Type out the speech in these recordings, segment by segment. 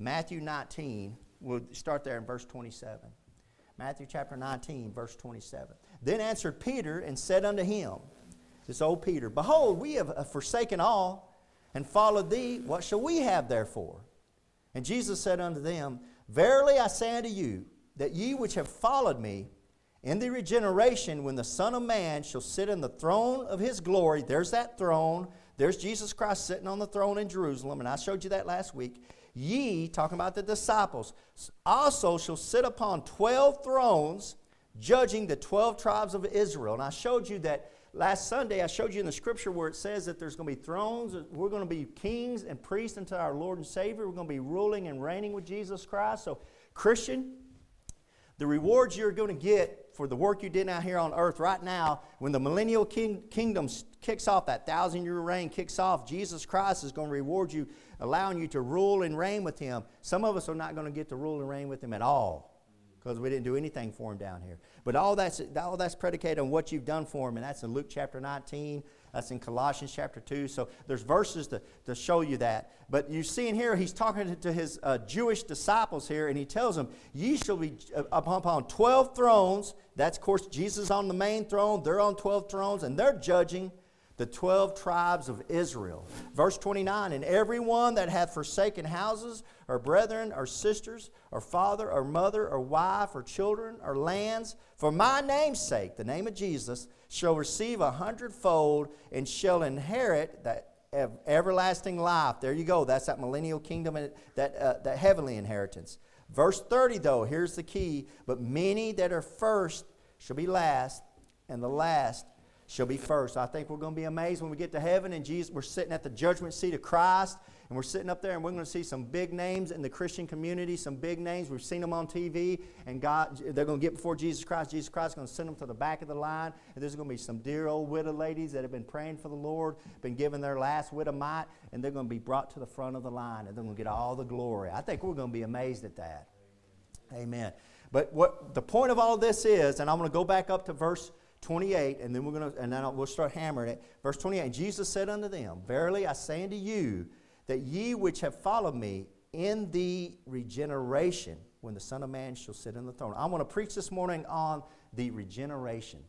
Matthew 19. We'll start there in verse 27. Matthew chapter 19, verse 27. Then answered Peter and said unto him, This old Peter, Behold, we have uh, forsaken all and followed thee. What shall we have therefore? And Jesus said unto them, Verily I say unto you, that ye which have followed me, in the regeneration, when the Son of Man shall sit in the throne of his glory, there's that throne, there's Jesus Christ sitting on the throne in Jerusalem, and I showed you that last week. Ye, talking about the disciples, also shall sit upon 12 thrones, judging the 12 tribes of Israel. And I showed you that last Sunday, I showed you in the scripture where it says that there's going to be thrones, uh, we're going to be kings and priests unto our Lord and Savior. We're going to be ruling and reigning with Jesus Christ. So, Christian, the rewards you're going to get for the work you did out here on earth right now, when the millennial king, kingdom kicks off, that thousand year reign kicks off, Jesus Christ is going to reward you, allowing you to rule and reign with Him. Some of us are not going to get to rule and reign with Him at all because we didn't do anything for Him down here. But all that's, all that's predicated on what you've done for Him, and that's in Luke chapter 19. That's in Colossians chapter 2. So there's verses to, to show you that. But you see in here, he's talking to his uh, Jewish disciples here, and he tells them, Ye shall be uh, upon 12 thrones. That's, of course, Jesus on the main throne. They're on 12 thrones, and they're judging the 12 tribes of Israel. Verse 29 And everyone that hath forsaken houses, or brethren, or sisters, or father, or mother, or wife, or children, or lands, for my name's sake, the name of Jesus, shall receive a hundredfold and shall inherit that everlasting life. There you go. That's that millennial kingdom, that, uh, that heavenly inheritance. Verse 30, though, here's the key. But many that are first shall be last, and the last shall be first. I think we're going to be amazed when we get to heaven and Jesus, we're sitting at the judgment seat of Christ and we're sitting up there and we're going to see some big names in the Christian community, some big names. We've seen them on TV and God, they're going to get before Jesus Christ. Jesus Christ is going to send them to the back of the line and there's going to be some dear old widow ladies that have been praying for the Lord, been given their last widow mite, and they're going to be brought to the front of the line and they're going to get all the glory. I think we're going to be amazed at that. Amen. But what the point of all this is, and I'm going to go back up to verse 28, and then we're going to, and then we'll start hammering it. Verse 28 Jesus said unto them, Verily I say unto you, that ye which have followed me in the regeneration, when the Son of Man shall sit in the throne. I want to preach this morning on the regeneration.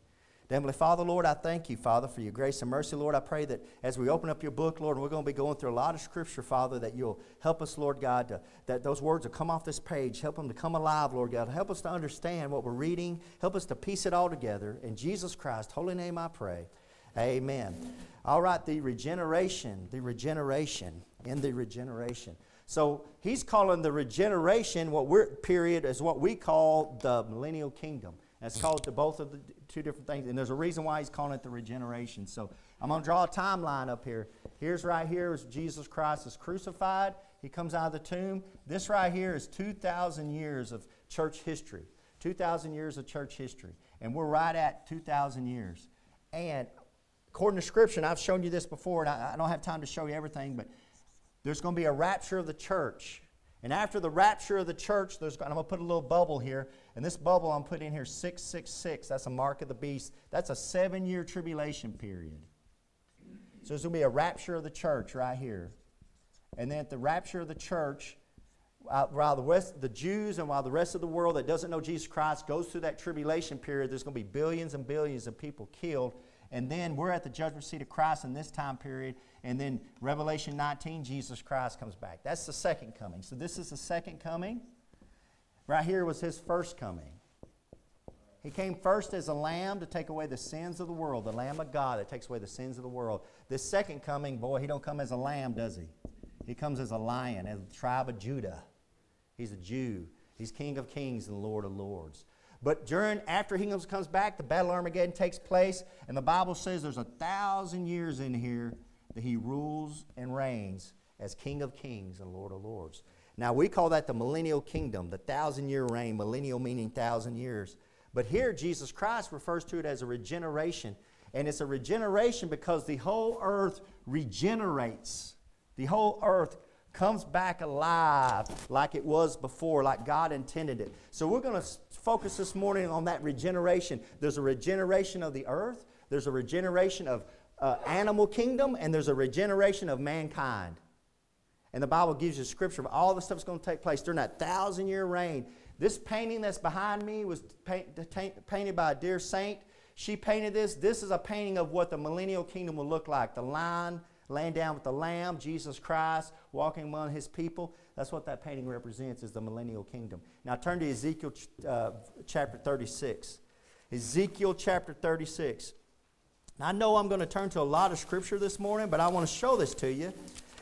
Heavenly Father, Lord, I thank you, Father, for your grace and mercy. Lord, I pray that as we open up your book, Lord, we're going to be going through a lot of scripture, Father, that you'll help us, Lord God, to, that those words will come off this page, help them to come alive, Lord God. Help us to understand what we're reading, help us to piece it all together. In Jesus Christ's holy name I pray. Amen. All right, the regeneration, the regeneration, in the regeneration. So he's calling the regeneration, what we're period, is what we call the millennial kingdom. That's called the, both of the two different things. And there's a reason why he's calling it the regeneration. So I'm going to draw a timeline up here. Here's right here is Jesus Christ is crucified. He comes out of the tomb. This right here is 2,000 years of church history. 2,000 years of church history. And we're right at 2,000 years. And according to Scripture, I've shown you this before, and I, I don't have time to show you everything, but there's going to be a rapture of the church. And after the rapture of the church, there's, I'm going to put a little bubble here. And this bubble I'm putting in here, 666, that's a mark of the beast. That's a seven year tribulation period. So there's going to be a rapture of the church right here. And then at the rapture of the church, uh, while the rest, the Jews and while the rest of the world that doesn't know Jesus Christ goes through that tribulation period, there's going to be billions and billions of people killed. And then we're at the judgment seat of Christ in this time period. And then Revelation 19, Jesus Christ comes back. That's the second coming. So this is the second coming. Right here was his first coming. He came first as a lamb to take away the sins of the world, the Lamb of God that takes away the sins of the world. This second coming, boy, he don't come as a lamb, does he? He comes as a lion, as the tribe of Judah. He's a Jew. He's King of Kings and Lord of Lords. But during, after he comes back, the battle Armageddon takes place, and the Bible says there's a thousand years in here that he rules and reigns as King of Kings and Lord of Lords. Now, we call that the millennial kingdom, the thousand year reign, millennial meaning thousand years. But here, Jesus Christ refers to it as a regeneration. And it's a regeneration because the whole earth regenerates. The whole earth comes back alive like it was before, like God intended it. So we're going to focus this morning on that regeneration. There's a regeneration of the earth, there's a regeneration of uh, animal kingdom, and there's a regeneration of mankind. And the Bible gives you scripture of all the stuff that's going to take place during that thousand year reign. This painting that's behind me was paint, painted by a dear saint. She painted this. This is a painting of what the millennial kingdom will look like. The lion laying down with the lamb, Jesus Christ walking among his people. That's what that painting represents is the millennial kingdom. Now turn to Ezekiel uh, chapter 36. Ezekiel chapter 36. I know I'm going to turn to a lot of scripture this morning, but I want to show this to you.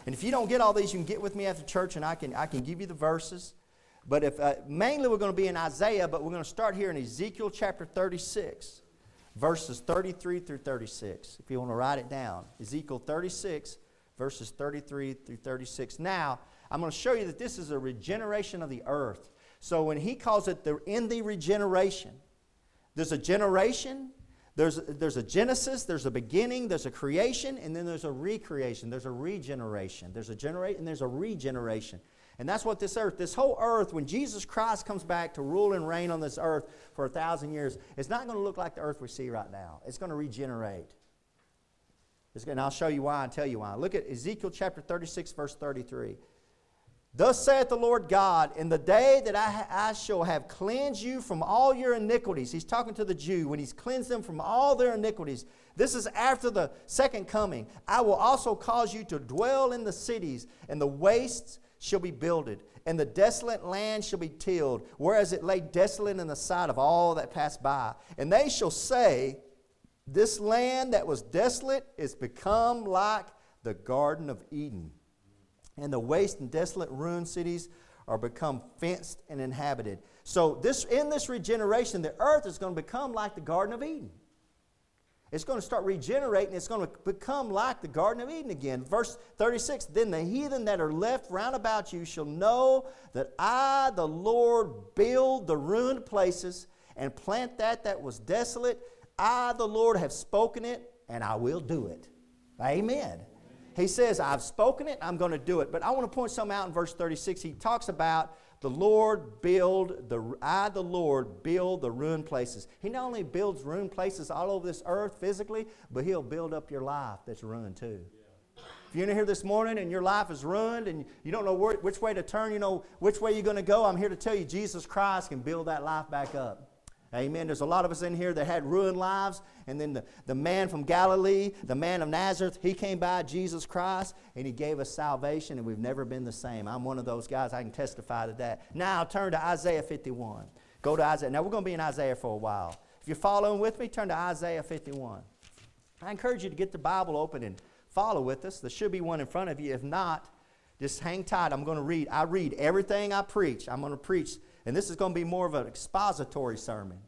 And if you don't get all these, you can get with me after church and I can, I can give you the verses. But if uh, mainly we're going to be in Isaiah, but we're going to start here in Ezekiel chapter 36, verses 33 through 36. If you want to write it down, Ezekiel 36, verses 33 through 36. Now, I'm going to show you that this is a regeneration of the earth. So when he calls it the in the regeneration, there's a generation, there's, there's a genesis, there's a beginning, there's a creation, and then there's a recreation, there's a regeneration. There's a generate and there's a regeneration. And that's what this earth, this whole earth, when Jesus Christ comes back to rule and reign on this earth for a thousand years, it's not going to look like the earth we see right now. It's going to regenerate. It's and I'll show you why and tell you why. Look at Ezekiel chapter 36, verse 33. Thus saith the Lord God, in the day that I, I, shall have cleansed you from all your iniquities. He's talking to the Jew when he's cleansed them from all their iniquities. This is after the second coming. I will also cause you to dwell in the cities, and the wastes shall be builded, and the desolate land shall be tilled, whereas it lay desolate in the sight of all that pass by. And they shall say, This land that was desolate is become like the Garden of Eden and the waste and desolate ruined cities are become fenced and inhabited. So this in this regeneration, the earth is going to become like the Garden of Eden. It's going to start regenerating. It's going to become like the Garden of Eden again. Verse 36 Then the heathen that are left round about you shall know that I, the Lord, build the ruined places and plant that that was desolate. I, the Lord, have spoken it, and I will do it. Amen. He says, I've spoken it, I'm going to do it. But I want to point something out in verse 36. He talks about the Lord build the I the Lord build the ruined places. He not only builds ruined places all over this earth physically, but he'll build up your life that's ruined too. If you're in here this morning and your life is ruined and you don't know where, which way to turn, you know which way you're going to go, I'm here to tell you Jesus Christ can build that life back up. Amen. There's a lot of us in here that had ruined lives. And then the, the man from Galilee, the man of Nazareth, he came by, Jesus Christ, and he gave us salvation, and we've never been the same. I'm one of those guys. I can testify to that. Now, turn to Isaiah 51. Go to Isaiah. Now, we're going to be in Isaiah for a while. If you're following with me, turn to Isaiah 51. I encourage you to get the Bible open and follow with us. There should be one in front of you. If not, just hang tight. I'm going to read. I read everything I preach. I'm going to preach and this is going to be more of an expository sermon.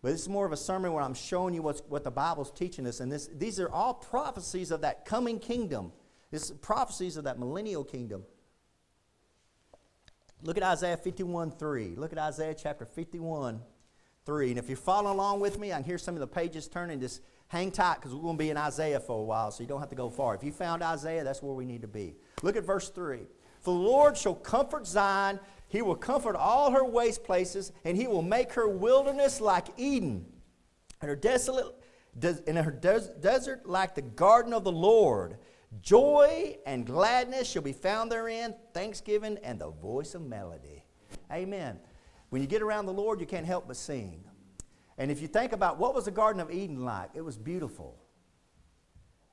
But this is more of a sermon where I'm showing you what's, what the Bible's teaching us. And this, these are all prophecies of that coming kingdom. This prophecies of that millennial kingdom. Look at Isaiah 51 3. Look at Isaiah chapter 51 3. And if you're following along with me, I can hear some of the pages turning. Just hang tight because we're going to be in Isaiah for a while, so you don't have to go far. If you found Isaiah, that's where we need to be. Look at verse 3. For the Lord shall comfort Zion he will comfort all her waste places, and he will make her wilderness like Eden, and her desolate in her des- desert like the garden of the Lord. Joy and gladness shall be found therein, thanksgiving and the voice of melody. Amen. When you get around the Lord, you can't help but sing. And if you think about what was the Garden of Eden like, it was beautiful.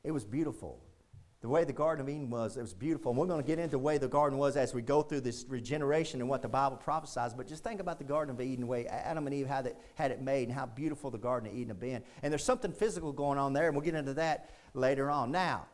It was beautiful the way the Garden of Eden was, it was beautiful. And we're going to get into the way the garden was as we go through this regeneration and what the Bible prophesies. But just think about the Garden of Eden, the way Adam and Eve had it, had it made, and how beautiful the Garden of Eden had been. And there's something physical going on there, and we'll get into that later on. Now,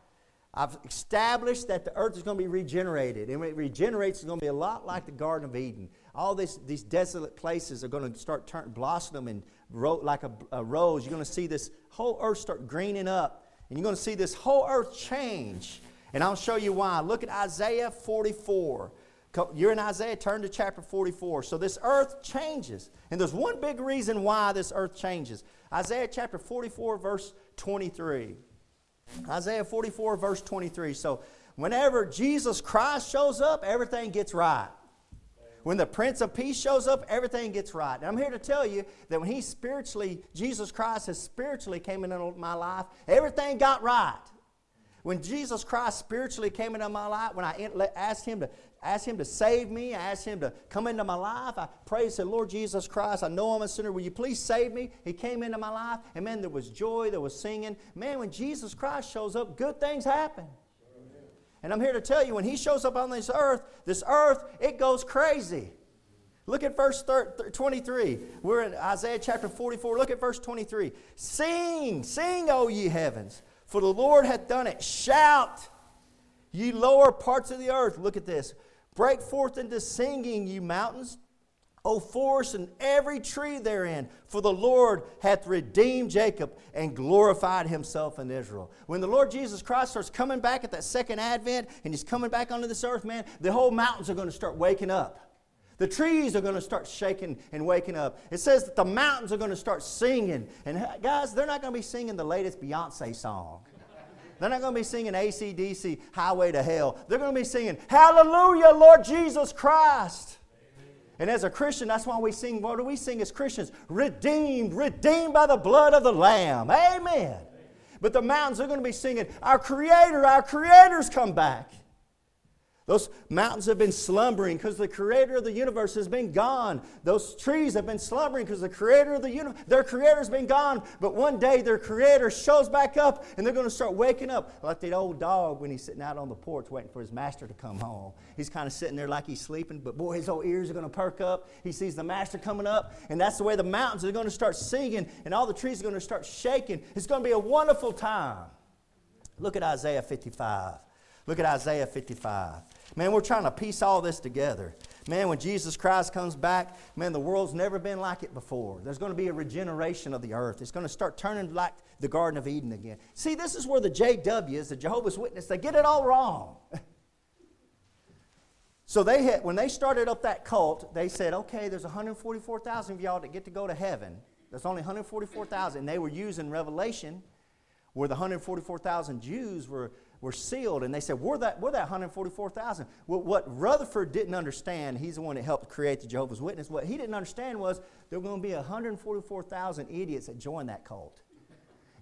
I've established that the earth is going to be regenerated. And when it regenerates, it's going to be a lot like the Garden of Eden. All this, these desolate places are going to start turn, blossoming and ro- like a, a rose. You're going to see this whole earth start greening up and you're going to see this whole earth change. And I'll show you why. Look at Isaiah 44. You're in Isaiah, turn to chapter 44. So this earth changes. And there's one big reason why this earth changes. Isaiah chapter 44, verse 23. Isaiah 44, verse 23. So whenever Jesus Christ shows up, everything gets right. When the Prince of Peace shows up, everything gets right. And I'm here to tell you that when He spiritually, Jesus Christ has spiritually came into my life, everything got right. when Jesus Christ spiritually came into my life, when I asked Him to asked Him to save me, I asked Him to come into my life, I prayed said, Lord Jesus Christ, I know I'm a sinner. Will you please save me? He came into my life, and man, there was joy, there was singing. Man, when Jesus Christ shows up, good things happen. And I'm here to tell you, when He shows up on this earth, this earth, it goes crazy. Look at verse 23. We're in Isaiah chapter 44. Look at verse 23. Sing, sing, O ye heavens, for the Lord hath done it. Shout, ye lower parts of the earth. Look at this. Break forth into singing, you mountains. O forest and every tree therein, for the Lord hath redeemed Jacob and glorified himself in Israel. When the Lord Jesus Christ starts coming back at that second advent and he's coming back onto this earth, man, the whole mountains are going to start waking up. The trees are going to start shaking and waking up. It says that the mountains are going to start singing. And uh, guys, they're not going to be singing the latest Beyonce song. They're not going to be singing ACDC, Highway to Hell. They're going to be singing, Hallelujah, Lord Jesus Christ. And as a Christian, that's why we sing. What do we sing as Christians? Redeemed, redeemed by the blood of the Lamb. Amen. But the mountains are going to be singing, Our Creator, our Creator's come back. Those mountains have been slumbering because the creator of the universe has been gone. Those trees have been slumbering because the creator of the universe, their creator's been gone. But one day their creator shows back up and they're going to start waking up like that old dog when he's sitting out on the porch waiting for his master to come home. He's kind of sitting there like he's sleeping, but boy, his old ears are going to perk up. He sees the master coming up, and that's the way the mountains are going to start singing and all the trees are going to start shaking. It's going to be a wonderful time. Look at Isaiah 55. Look at Isaiah 55. Man, we're trying to piece all this together. Man, when Jesus Christ comes back, man, the world's never been like it before. There's going to be a regeneration of the earth. It's going to start turning like the Garden of Eden again. See, this is where the JWs, the Jehovah's Witness, they get it all wrong. so they had, when they started up that cult, they said, okay, there's 144,000 of y'all that get to go to heaven. There's only 144,000. And they were using Revelation where the 144,000 Jews were were sealed, and they said, We're that, we're that 144,000. Well, what Rutherford didn't understand, he's the one that helped create the Jehovah's Witness, what he didn't understand was there were going to be 144,000 idiots that joined that cult.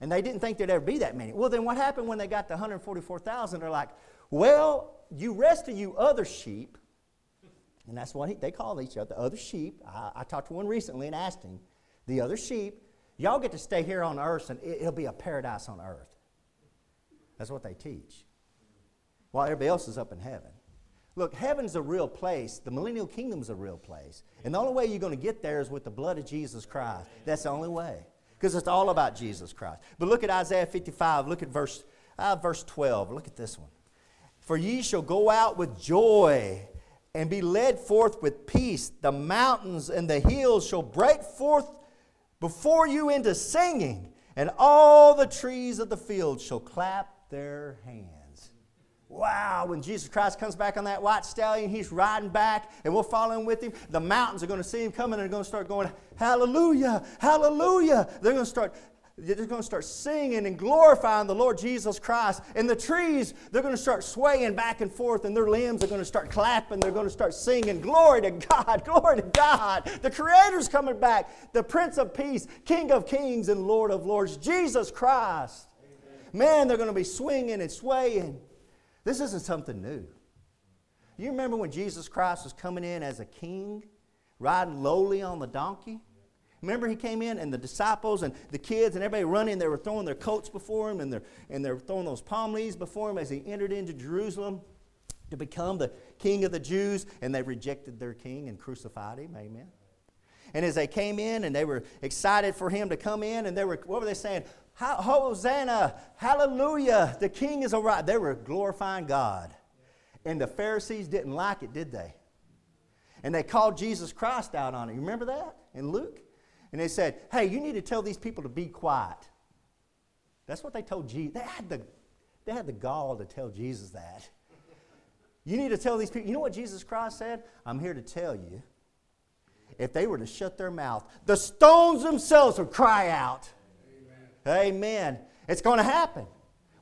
And they didn't think there'd ever be that many. Well, then what happened when they got to 144,000? They're like, Well, you rest of you other sheep, and that's what he, they call each other, the other sheep. I, I talked to one recently and asked him, The other sheep, y'all get to stay here on earth, and it, it'll be a paradise on earth. That's what they teach. While everybody else is up in heaven. Look, heaven's a real place. The millennial kingdom's a real place. And the only way you're going to get there is with the blood of Jesus Christ. That's the only way. Because it's all about Jesus Christ. But look at Isaiah 55. Look at verse, uh, verse 12. Look at this one. For ye shall go out with joy and be led forth with peace. The mountains and the hills shall break forth before you into singing, and all the trees of the field shall clap their hands. Wow, when Jesus Christ comes back on that white stallion, he's riding back, and we're following with him. The mountains are going to see him coming and they're going to start going, Hallelujah, Hallelujah. They're going to start they're going to start singing and glorifying the Lord Jesus Christ. And the trees, they're going to start swaying back and forth, and their limbs are going to start clapping. They're going to start singing, Glory to God, glory to God. The Creator's coming back, the Prince of Peace, King of Kings, and Lord of Lords, Jesus Christ. Man, they're going to be swinging and swaying. This isn't something new. You remember when Jesus Christ was coming in as a king, riding lowly on the donkey? Remember, he came in, and the disciples and the kids and everybody running, they were throwing their coats before him, and they're, and they're throwing those palm leaves before him as he entered into Jerusalem to become the king of the Jews, and they rejected their king and crucified him. Amen. And as they came in and they were excited for him to come in, and they were, what were they saying? Hosanna, hallelujah, the king is arrived. They were glorifying God. And the Pharisees didn't like it, did they? And they called Jesus Christ out on it. You remember that in Luke? And they said, hey, you need to tell these people to be quiet. That's what they told Jesus. They had the, they had the gall to tell Jesus that. You need to tell these people, you know what Jesus Christ said? I'm here to tell you. If they were to shut their mouth, the stones themselves would cry out. Amen. It's going to happen.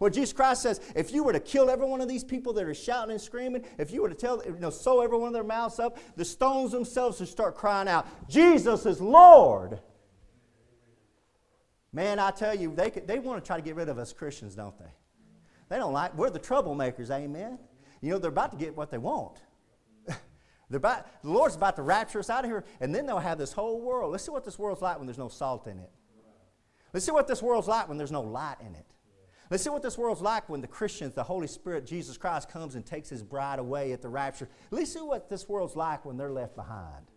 Well, Jesus Christ says, if you were to kill every one of these people that are shouting and screaming, if you were to tell, you know, sew every one of their mouths up, the stones themselves would start crying out, Jesus is Lord. Man, I tell you, they, could, they want to try to get rid of us Christians, don't they? They don't like, we're the troublemakers, amen. You know, they're about to get what they want. about, the Lord's about to rapture us out of here, and then they'll have this whole world. Let's see what this world's like when there's no salt in it. Let's see what this world's like when there's no light in it. Let's see what this world's like when the Christians, the Holy Spirit, Jesus Christ, comes and takes his bride away at the rapture. Let's see what this world's like when they're left behind.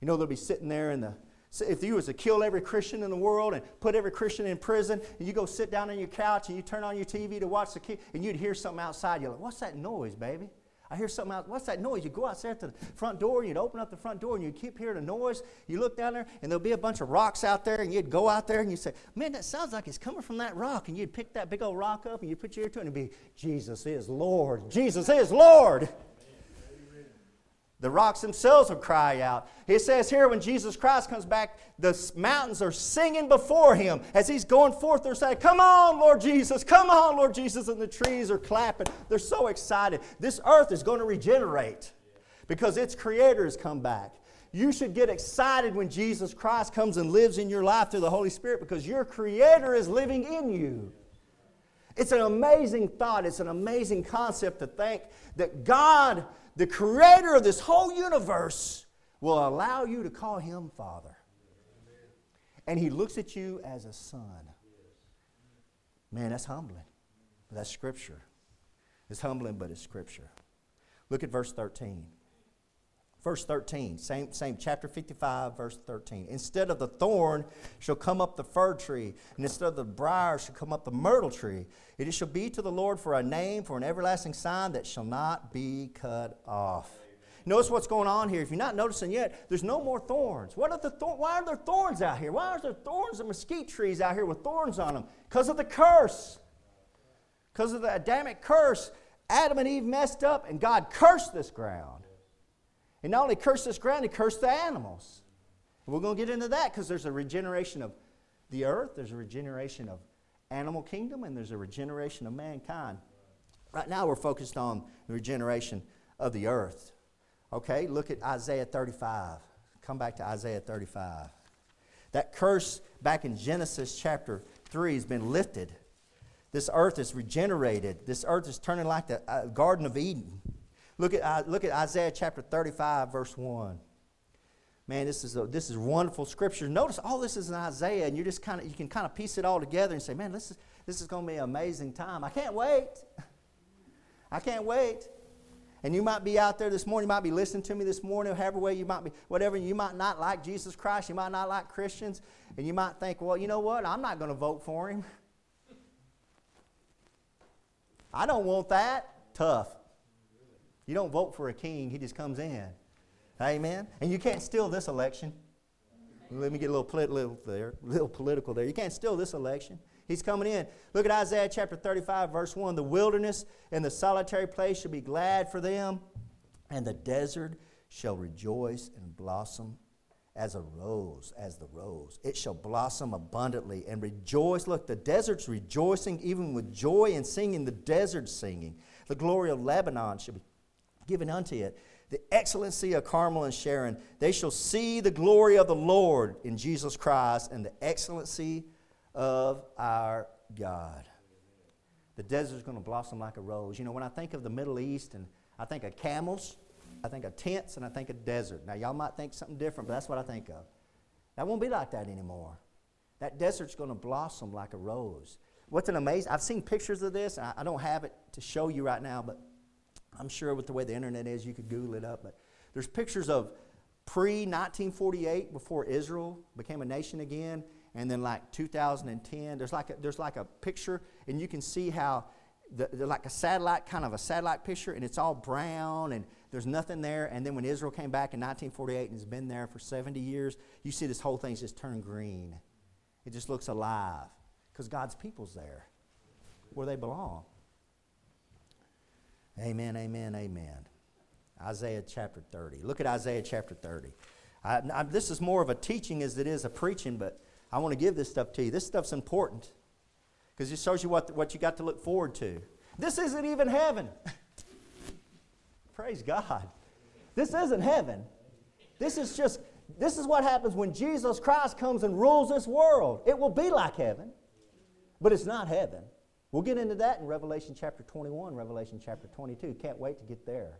You know, they'll be sitting there in the if you was to kill every Christian in the world and put every Christian in prison, and you go sit down on your couch and you turn on your TV to watch the kid, and you'd hear something outside, you're like, "What's that noise, baby?" I hear something out. What's that noise? You go outside to the front door, and you'd open up the front door, and you'd keep hearing a noise. You look down there, and there'll be a bunch of rocks out there, and you'd go out there, and you'd say, Man, that sounds like it's coming from that rock. And you'd pick that big old rock up, and you'd put your ear to it, and it'd be, Jesus is Lord. Jesus is Lord. The rocks themselves will cry out. It says here when Jesus Christ comes back, the mountains are singing before him. As he's going forth, they're saying, Come on, Lord Jesus, come on, Lord Jesus. And the trees are clapping. They're so excited. This earth is going to regenerate because its creator has come back. You should get excited when Jesus Christ comes and lives in your life through the Holy Spirit because your creator is living in you. It's an amazing thought. It's an amazing concept to think that God the creator of this whole universe, will allow you to call him Father. And he looks at you as a son. Man, that's humbling. That's scripture. It's humbling, but it's scripture. Look at verse 13. Verse 13, same, same chapter 55, verse 13. Instead of the thorn shall come up the fir tree, and instead of the briar shall come up the myrtle tree. It shall be to the Lord for a name, for an everlasting sign that shall not be cut off. Notice what's going on here. If you're not noticing yet, there's no more thorns. What are the thor- why are there thorns out here? Why are there thorns and mesquite trees out here with thorns on them? Because of the curse. Because of the Adamic curse, Adam and Eve messed up, and God cursed this ground. And not only cursed this ground, he cursed the animals. And we're going to get into that because there's a regeneration of the earth, there's a regeneration of animal kingdom, and there's a regeneration of mankind. Right now, we're focused on the regeneration of the earth. Okay, look at Isaiah 35. Come back to Isaiah 35. That curse back in Genesis chapter 3 has been lifted. This earth is regenerated. This earth is turning like the uh, Garden of Eden. Look at, uh, look at Isaiah chapter 35, verse 1. Man, this is, a, this is wonderful scripture. Notice all this is in Isaiah, and you just kind of you can kind of piece it all together and say, man, this is, this is going to be an amazing time. I can't wait. I can't wait. And you might be out there this morning, you might be listening to me this morning, however way you might be, whatever, you might not like Jesus Christ, you might not like Christians, and you might think, well, you know what? I'm not going to vote for him. I don't want that. Tough. You don't vote for a king, he just comes in. Amen? And you can't steal this election. Let me get a little, political there, little political there. You can't steal this election. He's coming in. Look at Isaiah chapter 35, verse 1. The wilderness and the solitary place shall be glad for them, and the desert shall rejoice and blossom as a rose, as the rose. It shall blossom abundantly and rejoice. Look, the desert's rejoicing, even with joy and singing, the desert singing. The glory of Lebanon shall be given unto it. The excellency of Carmel and Sharon, they shall see the glory of the Lord in Jesus Christ and the excellency of our God. The desert is going to blossom like a rose. You know, when I think of the Middle East and I think of camels, I think of tents, and I think of desert. Now, y'all might think something different, but that's what I think of. That won't be like that anymore. That desert's going to blossom like a rose. What's an amazing, I've seen pictures of this. I don't have it to show you right now, but I'm sure with the way the internet is, you could Google it up. But there's pictures of pre 1948, before Israel became a nation again, and then like 2010. There's like a, there's like a picture, and you can see how the, like a satellite, kind of a satellite picture, and it's all brown, and there's nothing there. And then when Israel came back in 1948 and has been there for 70 years, you see this whole thing's just turned green. It just looks alive because God's people's there where they belong. Amen, amen, amen. Isaiah chapter 30. Look at Isaiah chapter 30. I, I, this is more of a teaching as it is a preaching, but I want to give this stuff to you. This stuff's important because it shows you what, what you got to look forward to. This isn't even heaven. Praise God. This isn't heaven. This is just, this is what happens when Jesus Christ comes and rules this world. It will be like heaven, but it's not heaven. We'll get into that in Revelation chapter 21, Revelation chapter 22. Can't wait to get there.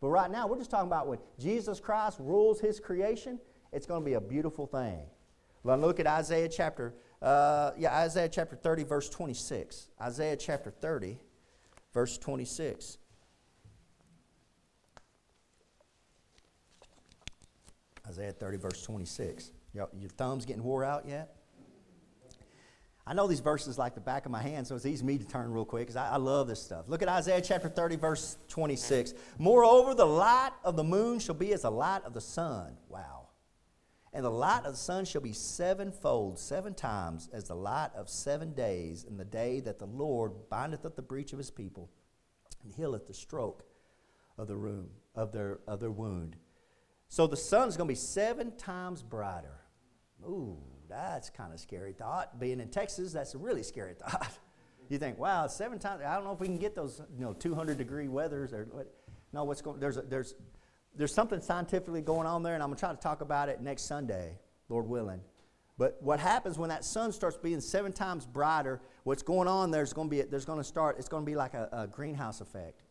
But right now, we're just talking about when Jesus Christ rules his creation, it's going to be a beautiful thing. Well, look at Isaiah chapter, uh, yeah, Isaiah chapter 30, verse 26. Isaiah chapter 30, verse 26. Isaiah 30, verse 26. Your, your thumbs getting wore out yet? I know these verses like the back of my hand, so it's easy for me to turn real quick because I, I, love this stuff. Look at Isaiah chapter 30, verse 26. Moreover, the light of the moon shall be as the light of the sun. Wow. And the light of the sun shall be sevenfold, seven times as the light of seven days, in the day that the Lord bindeth up the breach of his people and healeth the stroke of the room of their of their wound. So the sun is going to be seven times brighter. Ooh, that's kind of scary thought. Being in Texas, that's a really scary thought. you think, wow, seven times. I don't know if we can get those, you know, 200 degree weathers or what. No, what's going? There's a, there's there's something scientifically going on there, and I'm gonna try to talk about it next Sunday, Lord willing. But what happens when that sun starts being seven times brighter? What's going on there's going to be there's going to start. It's going to be like a, a greenhouse effect.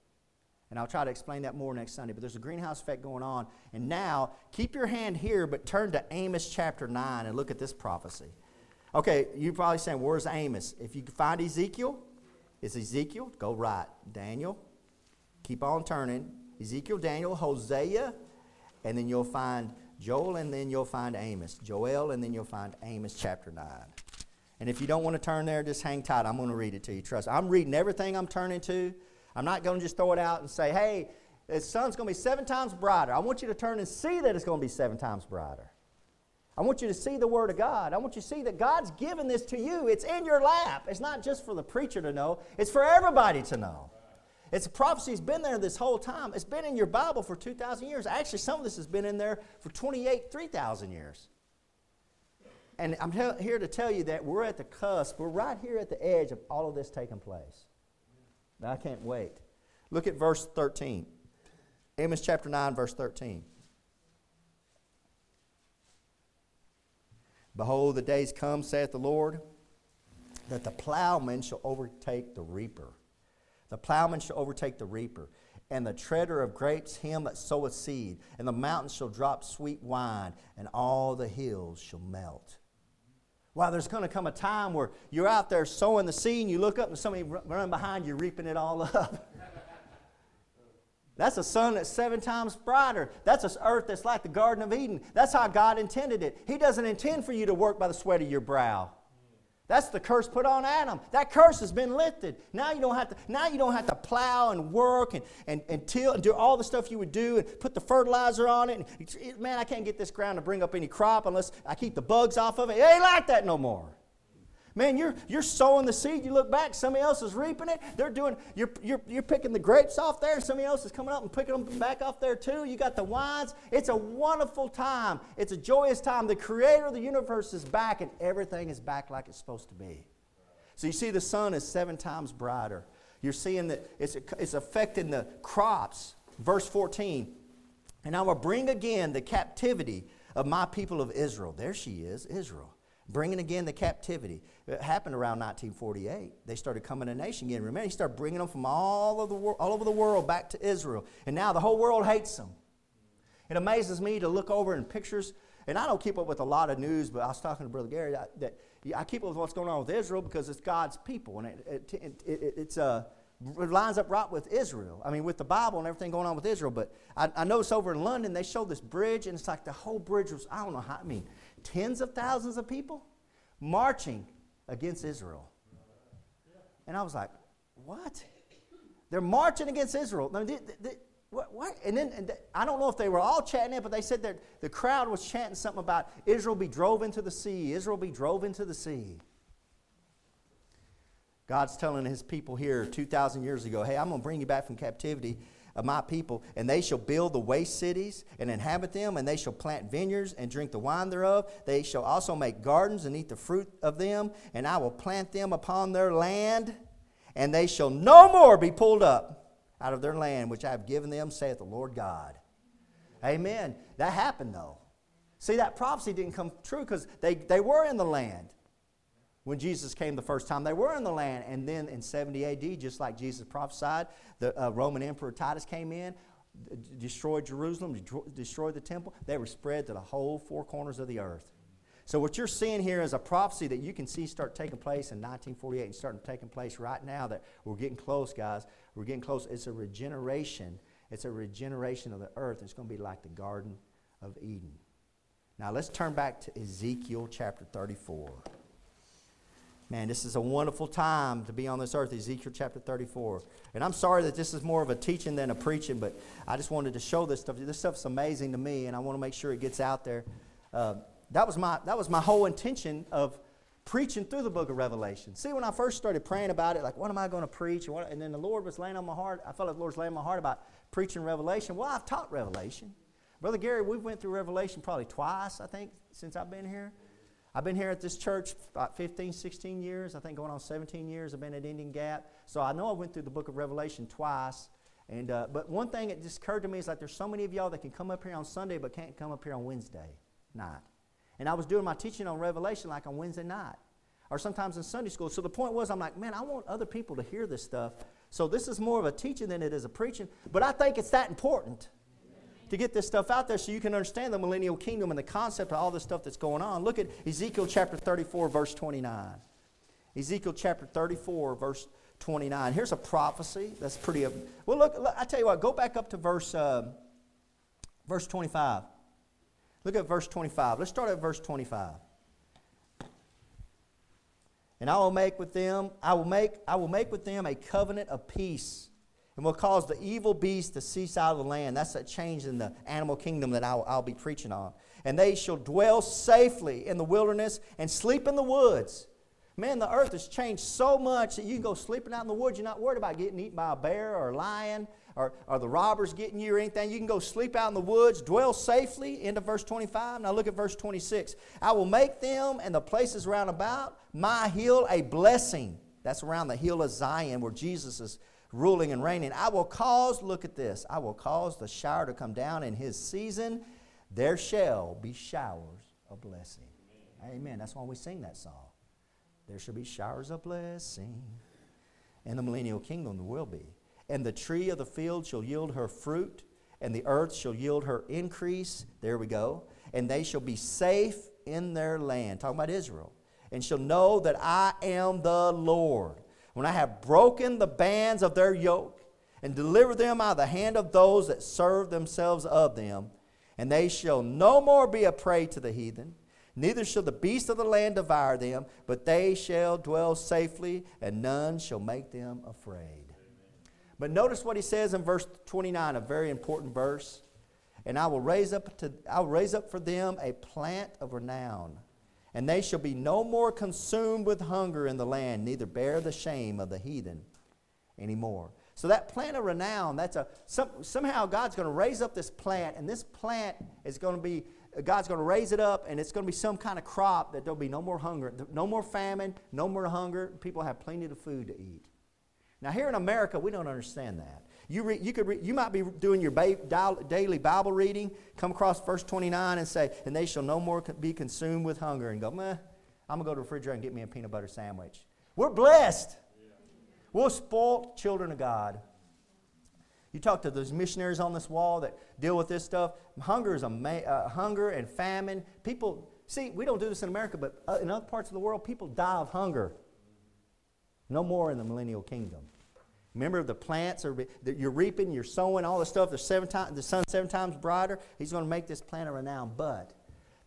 And I'll try to explain that more next Sunday. But there's a greenhouse effect going on. And now, keep your hand here, but turn to Amos chapter 9 and look at this prophecy. Okay, you're probably saying, where's Amos? If you can find Ezekiel, it's Ezekiel, go right. Daniel, keep on turning. Ezekiel, Daniel, Hosea, and then you'll find Joel, and then you'll find Amos. Joel, and then you'll find Amos chapter 9. And if you don't want to turn there, just hang tight. I'm going to read it to you. Trust. I'm reading everything I'm turning to. I'm not going to just throw it out and say, hey, the sun's going to be seven times brighter. I want you to turn and see that it's going to be seven times brighter. I want you to see the Word of God. I want you to see that God's given this to you. It's in your lap. It's not just for the preacher to know, it's for everybody to know. It's a prophecy has been there this whole time. It's been in your Bible for 2,000 years. Actually, some of this has been in there for 28, 3,000 years. And I'm here to tell you that we're at the cusp, we're right here at the edge of all of this taking place. I can't wait. Look at verse 13. Amos chapter 9, verse 13. Behold, the days come, saith the Lord, that the plowman shall overtake the reaper. The plowman shall overtake the reaper, and the treader of grapes him that soweth seed. And the mountains shall drop sweet wine, and all the hills shall melt. Well, there's going to come a time where you're out there sowing the seed and you look up and somebody running behind you reaping it all up. that's a sun that's seven times brighter. That's an earth that's like the Garden of Eden. That's how God intended it. He doesn't intend for you to work by the sweat of your brow. That's the curse put on Adam. That curse has been lifted. Now you don't have to, now you don't have to plow and work and, and, and till and do all the stuff you would do and put the fertilizer on it. And, man, I can't get this ground to bring up any crop unless I keep the bugs off of it. It ain't like that no more. Man, you're, you're sowing the seed, you look back, somebody else is reaping it. They're doing, you're, you're, you're picking the grapes off there, somebody else is coming up and picking them back off there too. You got the wines. It's a wonderful time. It's a joyous time. The creator of the universe is back, and everything is back like it's supposed to be. So you see, the sun is seven times brighter. You're seeing that it's, it's affecting the crops. Verse 14, and I will bring again the captivity of my people of Israel. There she is, Israel bringing again the captivity. It happened around 1948. They started coming a nation again. Remember, he started bringing them from all, of the wor- all over the world back to Israel. And now the whole world hates them. It amazes me to look over in pictures, and I don't keep up with a lot of news, but I was talking to Brother Gary I, that I keep up with what's going on with Israel because it's God's people, and it, it, it, it it's uh, it lines up right with Israel. I mean, with the Bible and everything going on with Israel. But I, I noticed over in London, they showed this bridge, and it's like the whole bridge was, I don't know how, I mean, tens of thousands of people marching against Israel. And I was like, what? They're marching against Israel. I mean, they, they, what, what? And then and I don't know if they were all chanting it, but they said that the crowd was chanting something about Israel be drove into the sea. Israel be drove into the sea. God's telling his people here 2,000 years ago, hey, I'm going to bring you back from captivity of my people, and they shall build the waste cities and inhabit them, and they shall plant vineyards and drink the wine thereof. They shall also make gardens and eat the fruit of them, and I will plant them upon their land, and they shall no more be pulled up out of their land which I have given them, saith the Lord God. Amen. That happened though. See, that prophecy didn't come true because they, they were in the land when Jesus came the first time. They were in the land. And then in 70 AD, just like Jesus prophesied, the uh, Roman Emperor Titus came in, d- destroyed Jerusalem, destroyed the temple. They were spread to the whole four corners of the earth. So what you're seeing here is a prophecy that you can see start taking place in 1948 and starting taking place right now that we're getting close, guys. We're getting close. It's a regeneration. It's a regeneration of the earth. It's going to be like the Garden of Eden. Now let's turn back to Ezekiel chapter 34. Man, this is a wonderful time to be on this earth, Ezekiel chapter 34. And I'm sorry that this is more of a teaching than a preaching, but I just wanted to show this stuff. This stuff's amazing to me, and I want to make sure it gets out there. Uh, that, was my, that was my whole intention of preaching through the book of Revelation. See, when I first started praying about it, like, what am I going to preach? And, what, and then the Lord was laying on my heart. I felt like the Lord was laying on my heart about preaching Revelation. Well, I've taught Revelation. Brother Gary, we've went through Revelation probably twice, I think, since I've been here. I've been here at this church about 15, 16 years. I think going on 17 years. I've been at Indian Gap. So I know I went through the book of Revelation twice. And, uh, but one thing that just occurred to me is like there's so many of y'all that can come up here on Sunday but can't come up here on Wednesday night. And I was doing my teaching on Revelation like on Wednesday night or sometimes in Sunday school. So the point was, I'm like, man, I want other people to hear this stuff. So this is more of a teaching than it is a preaching. But I think it's that important to get this stuff out there so you can understand the millennial kingdom and the concept of all this stuff that's going on. Look at Ezekiel chapter 34, verse 29. Ezekiel chapter 34, verse 29. Here's a prophecy that's pretty. Well, look, look I tell you what, go back up to verse, uh, verse 25. Look at verse 25. Let's start at verse 25. And I will make with them, I will make, I will make with them a covenant of peace, and will cause the evil beast to cease out of the land. That's a change in the animal kingdom that I'll, I'll be preaching on. And they shall dwell safely in the wilderness and sleep in the woods. Man, the earth has changed so much that you can go sleeping out in the woods. You're not worried about getting eaten by a bear or a lion or, or the robbers getting you or anything. You can go sleep out in the woods, dwell safely, into verse 25. Now look at verse 26. I will make them and the places round about my hill a blessing. That's around the hill of Zion where Jesus is ruling and reigning. I will cause, look at this, I will cause the shower to come down in his season. There shall be showers of blessing. Amen. That's why we sing that song. There shall be showers of blessing. In the millennial kingdom, there will be. And the tree of the field shall yield her fruit, and the earth shall yield her increase. There we go. And they shall be safe in their land. Talking about Israel. And shall know that I am the Lord. When I have broken the bands of their yoke, and delivered them out of the hand of those that serve themselves of them, and they shall no more be a prey to the heathen. Neither shall the beasts of the land devour them, but they shall dwell safely, and none shall make them afraid. But notice what he says in verse 29, a very important verse. And I will raise up to I will raise up for them a plant of renown, and they shall be no more consumed with hunger in the land, neither bear the shame of the heathen anymore. So that plant of renown, that's a some, somehow God's going to raise up this plant, and this plant is going to be God's going to raise it up, and it's going to be some kind of crop that there'll be no more hunger, no more famine, no more hunger. People have plenty of food to eat. Now, here in America, we don't understand that. You, re, you, could re, you might be doing your daily Bible reading, come across verse 29 and say, And they shall no more be consumed with hunger, and go, Meh, I'm going to go to the refrigerator and get me a peanut butter sandwich. We're blessed. We're spoiled children of God. You talk to those missionaries on this wall that deal with this stuff. Hunger is a uh, hunger and famine. People see, we don't do this in America, but uh, in other parts of the world, people die of hunger. No more in the millennial kingdom. Remember the plants are you're reaping, you're sowing, all the stuff. The seven the sun seven times brighter. He's going to make this plant a renown. But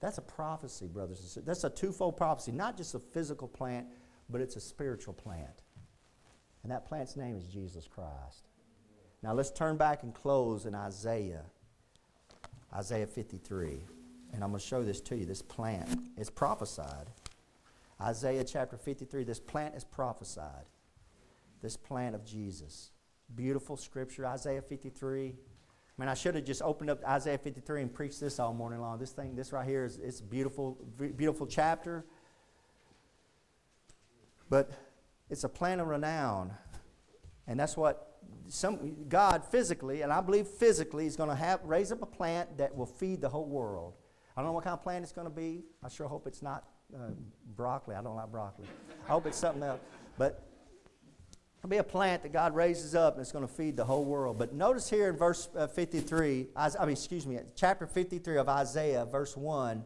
that's a prophecy, brothers and sisters. That's a twofold prophecy. Not just a physical plant, but it's a spiritual plant. And that plant's name is Jesus Christ. Now let's turn back and close in Isaiah, Isaiah 53. And I'm going to show this to you. This plant is prophesied. Isaiah chapter 53, this plant is prophesied. This plant of Jesus. Beautiful scripture, Isaiah 53. I mean, I should have just opened up Isaiah 53 and preached this all morning long. This thing, this right here is it's a beautiful, beautiful chapter. But it's a plant of renown. And that's what some God physically, and I believe physically, is going to have raise up a plant that will feed the whole world. I don't know what kind of plant it's going to be. I sure hope it's not uh, broccoli. I don't like broccoli. I hope it's something else. But it'll be a plant that God raises up and it's going to feed the whole world. But notice here in verse uh, 53, I mean, excuse me, chapter 53 of Isaiah, verse 1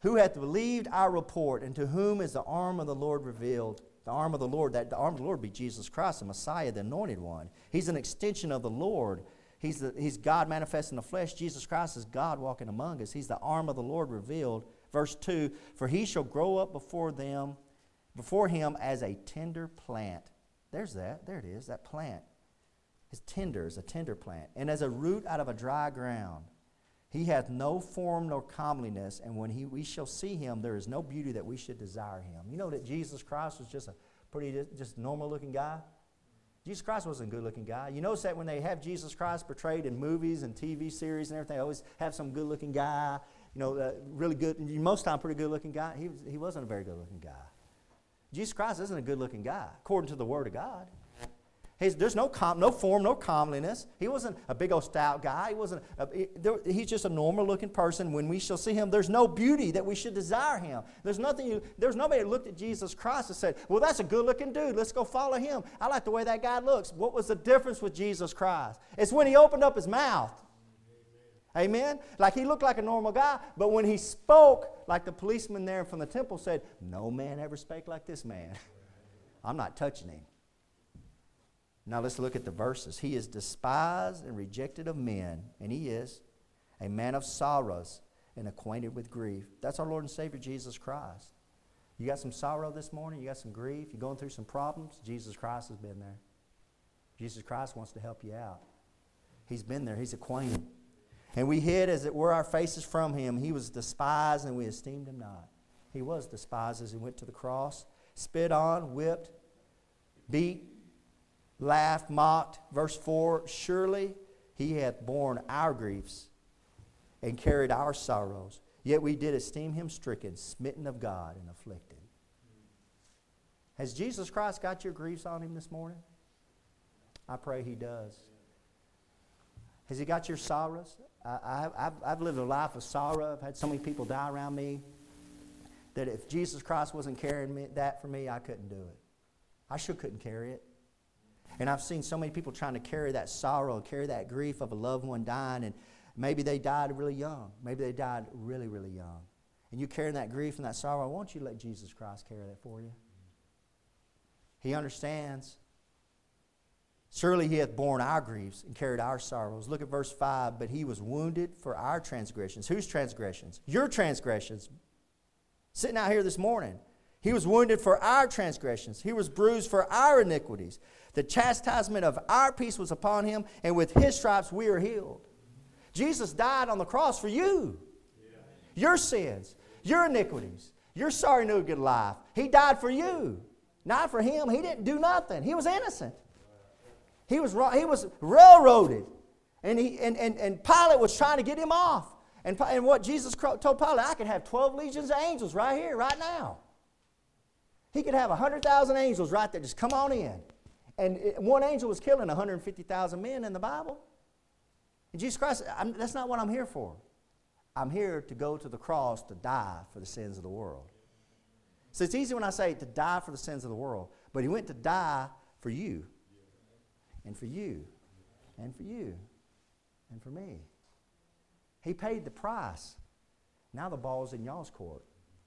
Who hath believed our report, and to whom is the arm of the Lord revealed? The arm of the Lord, that the arm of the Lord be Jesus Christ, the Messiah, the anointed one. He's an extension of the Lord. He's, the, he's God manifest in the flesh. Jesus Christ is God walking among us. He's the arm of the Lord revealed. Verse 2 For he shall grow up before them, before him as a tender plant. There's that. There it is, that plant. His tender is a tender plant. And as a root out of a dry ground. He hath no form nor comeliness, and when he, we shall see him, there is no beauty that we should desire him. You know that Jesus Christ was just a pretty, just normal looking guy? Jesus Christ wasn't a good looking guy. You notice that when they have Jesus Christ portrayed in movies and TV series and everything, they always have some good looking guy, you know, uh, really good, most time pretty good looking guy. He, he wasn't a very good looking guy. Jesus Christ isn't a good looking guy, according to the Word of God. He's, there's no, com, no form, no comeliness. He wasn't a big old stout guy. He wasn't. A, he, there, he's just a normal looking person. When we shall see him, there's no beauty that we should desire him. There's nothing. You, there's nobody that looked at Jesus Christ and said, "Well, that's a good looking dude. Let's go follow him." I like the way that guy looks. What was the difference with Jesus Christ? It's when he opened up his mouth. Amen? Like he looked like a normal guy, but when he spoke, like the policeman there from the temple said, No man ever spake like this man. I'm not touching him. Now let's look at the verses. He is despised and rejected of men, and he is a man of sorrows and acquainted with grief. That's our Lord and Savior Jesus Christ. You got some sorrow this morning, you got some grief, you're going through some problems, Jesus Christ has been there. Jesus Christ wants to help you out. He's been there, he's acquainted. And we hid, as it were, our faces from him. He was despised, and we esteemed him not. He was despised as he went to the cross, spit on, whipped, beat, laughed, mocked. Verse 4 Surely he hath borne our griefs and carried our sorrows. Yet we did esteem him stricken, smitten of God, and afflicted. Has Jesus Christ got your griefs on him this morning? I pray he does. Has he got your sorrows? I, have I've lived a life of sorrow. I've had so many people die around me that if Jesus Christ wasn't carrying me, that for me, I couldn't do it. I sure couldn't carry it. And I've seen so many people trying to carry that sorrow, carry that grief of a loved one dying, and maybe they died really young. Maybe they died really, really young. And you carrying that grief and that sorrow, won't you to let Jesus Christ carry that for you? He understands. Surely he hath borne our griefs and carried our sorrows. Look at verse 5. But he was wounded for our transgressions. Whose transgressions? Your transgressions. Sitting out here this morning. He was wounded for our transgressions. He was bruised for our iniquities. The chastisement of our peace was upon him, and with his stripes we are healed. Jesus died on the cross for you. Your sins, your iniquities, your sorry, no good life. He died for you, not for him. He didn't do nothing. He was innocent. He was, he was railroaded. And, he, and, and, and Pilate was trying to get him off. And, and what Jesus told Pilate, I could have 12 legions of angels right here, right now. He could have 100,000 angels right there. Just come on in. And it, one angel was killing 150,000 men in the Bible. And Jesus Christ, I'm, that's not what I'm here for. I'm here to go to the cross to die for the sins of the world. So it's easy when I say to die for the sins of the world, but he went to die for you, and for you, and for you, and for me. He paid the price. Now the ball's in y'all's court.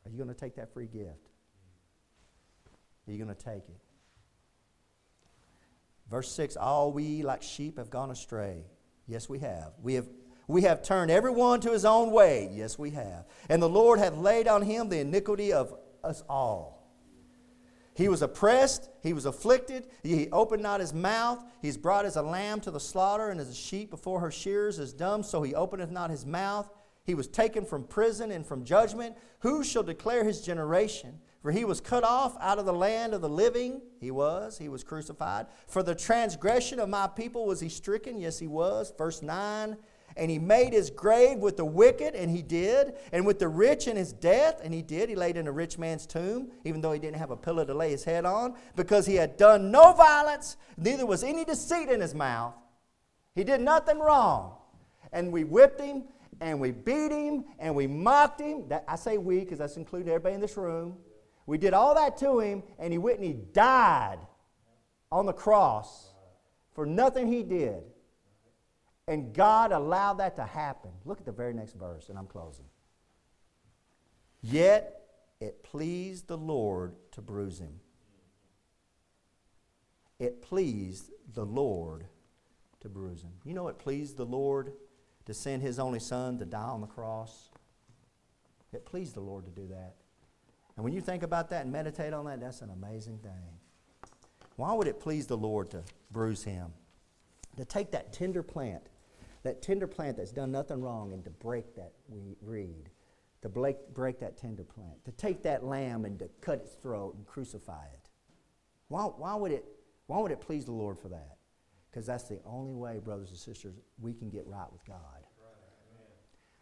Are you going to take that free gift? Are you going to take it? Verse 6 All we like sheep have gone astray. Yes, we have. We have we have turned everyone to his own way. Yes, we have. And the Lord hath laid on him the iniquity of us all. He was oppressed, he was afflicted, he opened not his mouth. He's brought as a lamb to the slaughter, and as a sheep before her shears is dumb, so he openeth not his mouth. He was taken from prison and from judgment. Who shall declare his generation? For he was cut off out of the land of the living. He was. He was crucified. For the transgression of my people was he stricken. Yes, he was. Verse 9. And he made his grave with the wicked, and he did. And with the rich in his death, and he did. He laid in a rich man's tomb, even though he didn't have a pillow to lay his head on, because he had done no violence, neither was any deceit in his mouth. He did nothing wrong. And we whipped him, and we beat him and we mocked him. That, I say we because that's including everybody in this room. We did all that to him, and he went and he died on the cross for nothing he did. And God allowed that to happen. Look at the very next verse, and I'm closing. Yet it pleased the Lord to bruise him. It pleased the Lord to bruise him. You know, it pleased the Lord to send his only son to die on the cross. It pleased the Lord to do that. And when you think about that and meditate on that, that's an amazing thing. Why would it please the Lord to bruise him? To take that tender plant, that tender plant that's done nothing wrong, and to break that reed, to break, break that tender plant, to take that lamb and to cut its throat and crucify it. Why, why, would, it, why would it please the Lord for that? Because that's the only way, brothers and sisters, we can get right with God.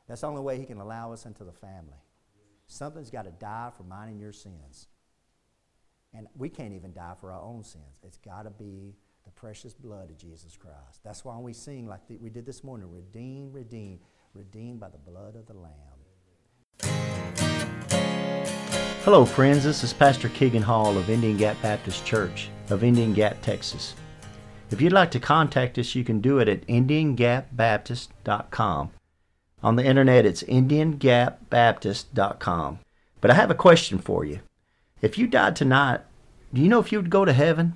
That's the only way He can allow us into the family. Something's got to die for mine and your sins. And we can't even die for our own sins. It's got to be the precious blood of Jesus Christ. That's why we sing like we did this morning redeemed, redeemed, redeemed by the blood of the Lamb. Hello, friends. This is Pastor Keegan Hall of Indian Gap Baptist Church of Indian Gap, Texas. If you'd like to contact us, you can do it at IndianGapBaptist.com. On the internet, it's IndianGapBaptist.com. But I have a question for you. If you died tonight, do you know if you would go to heaven?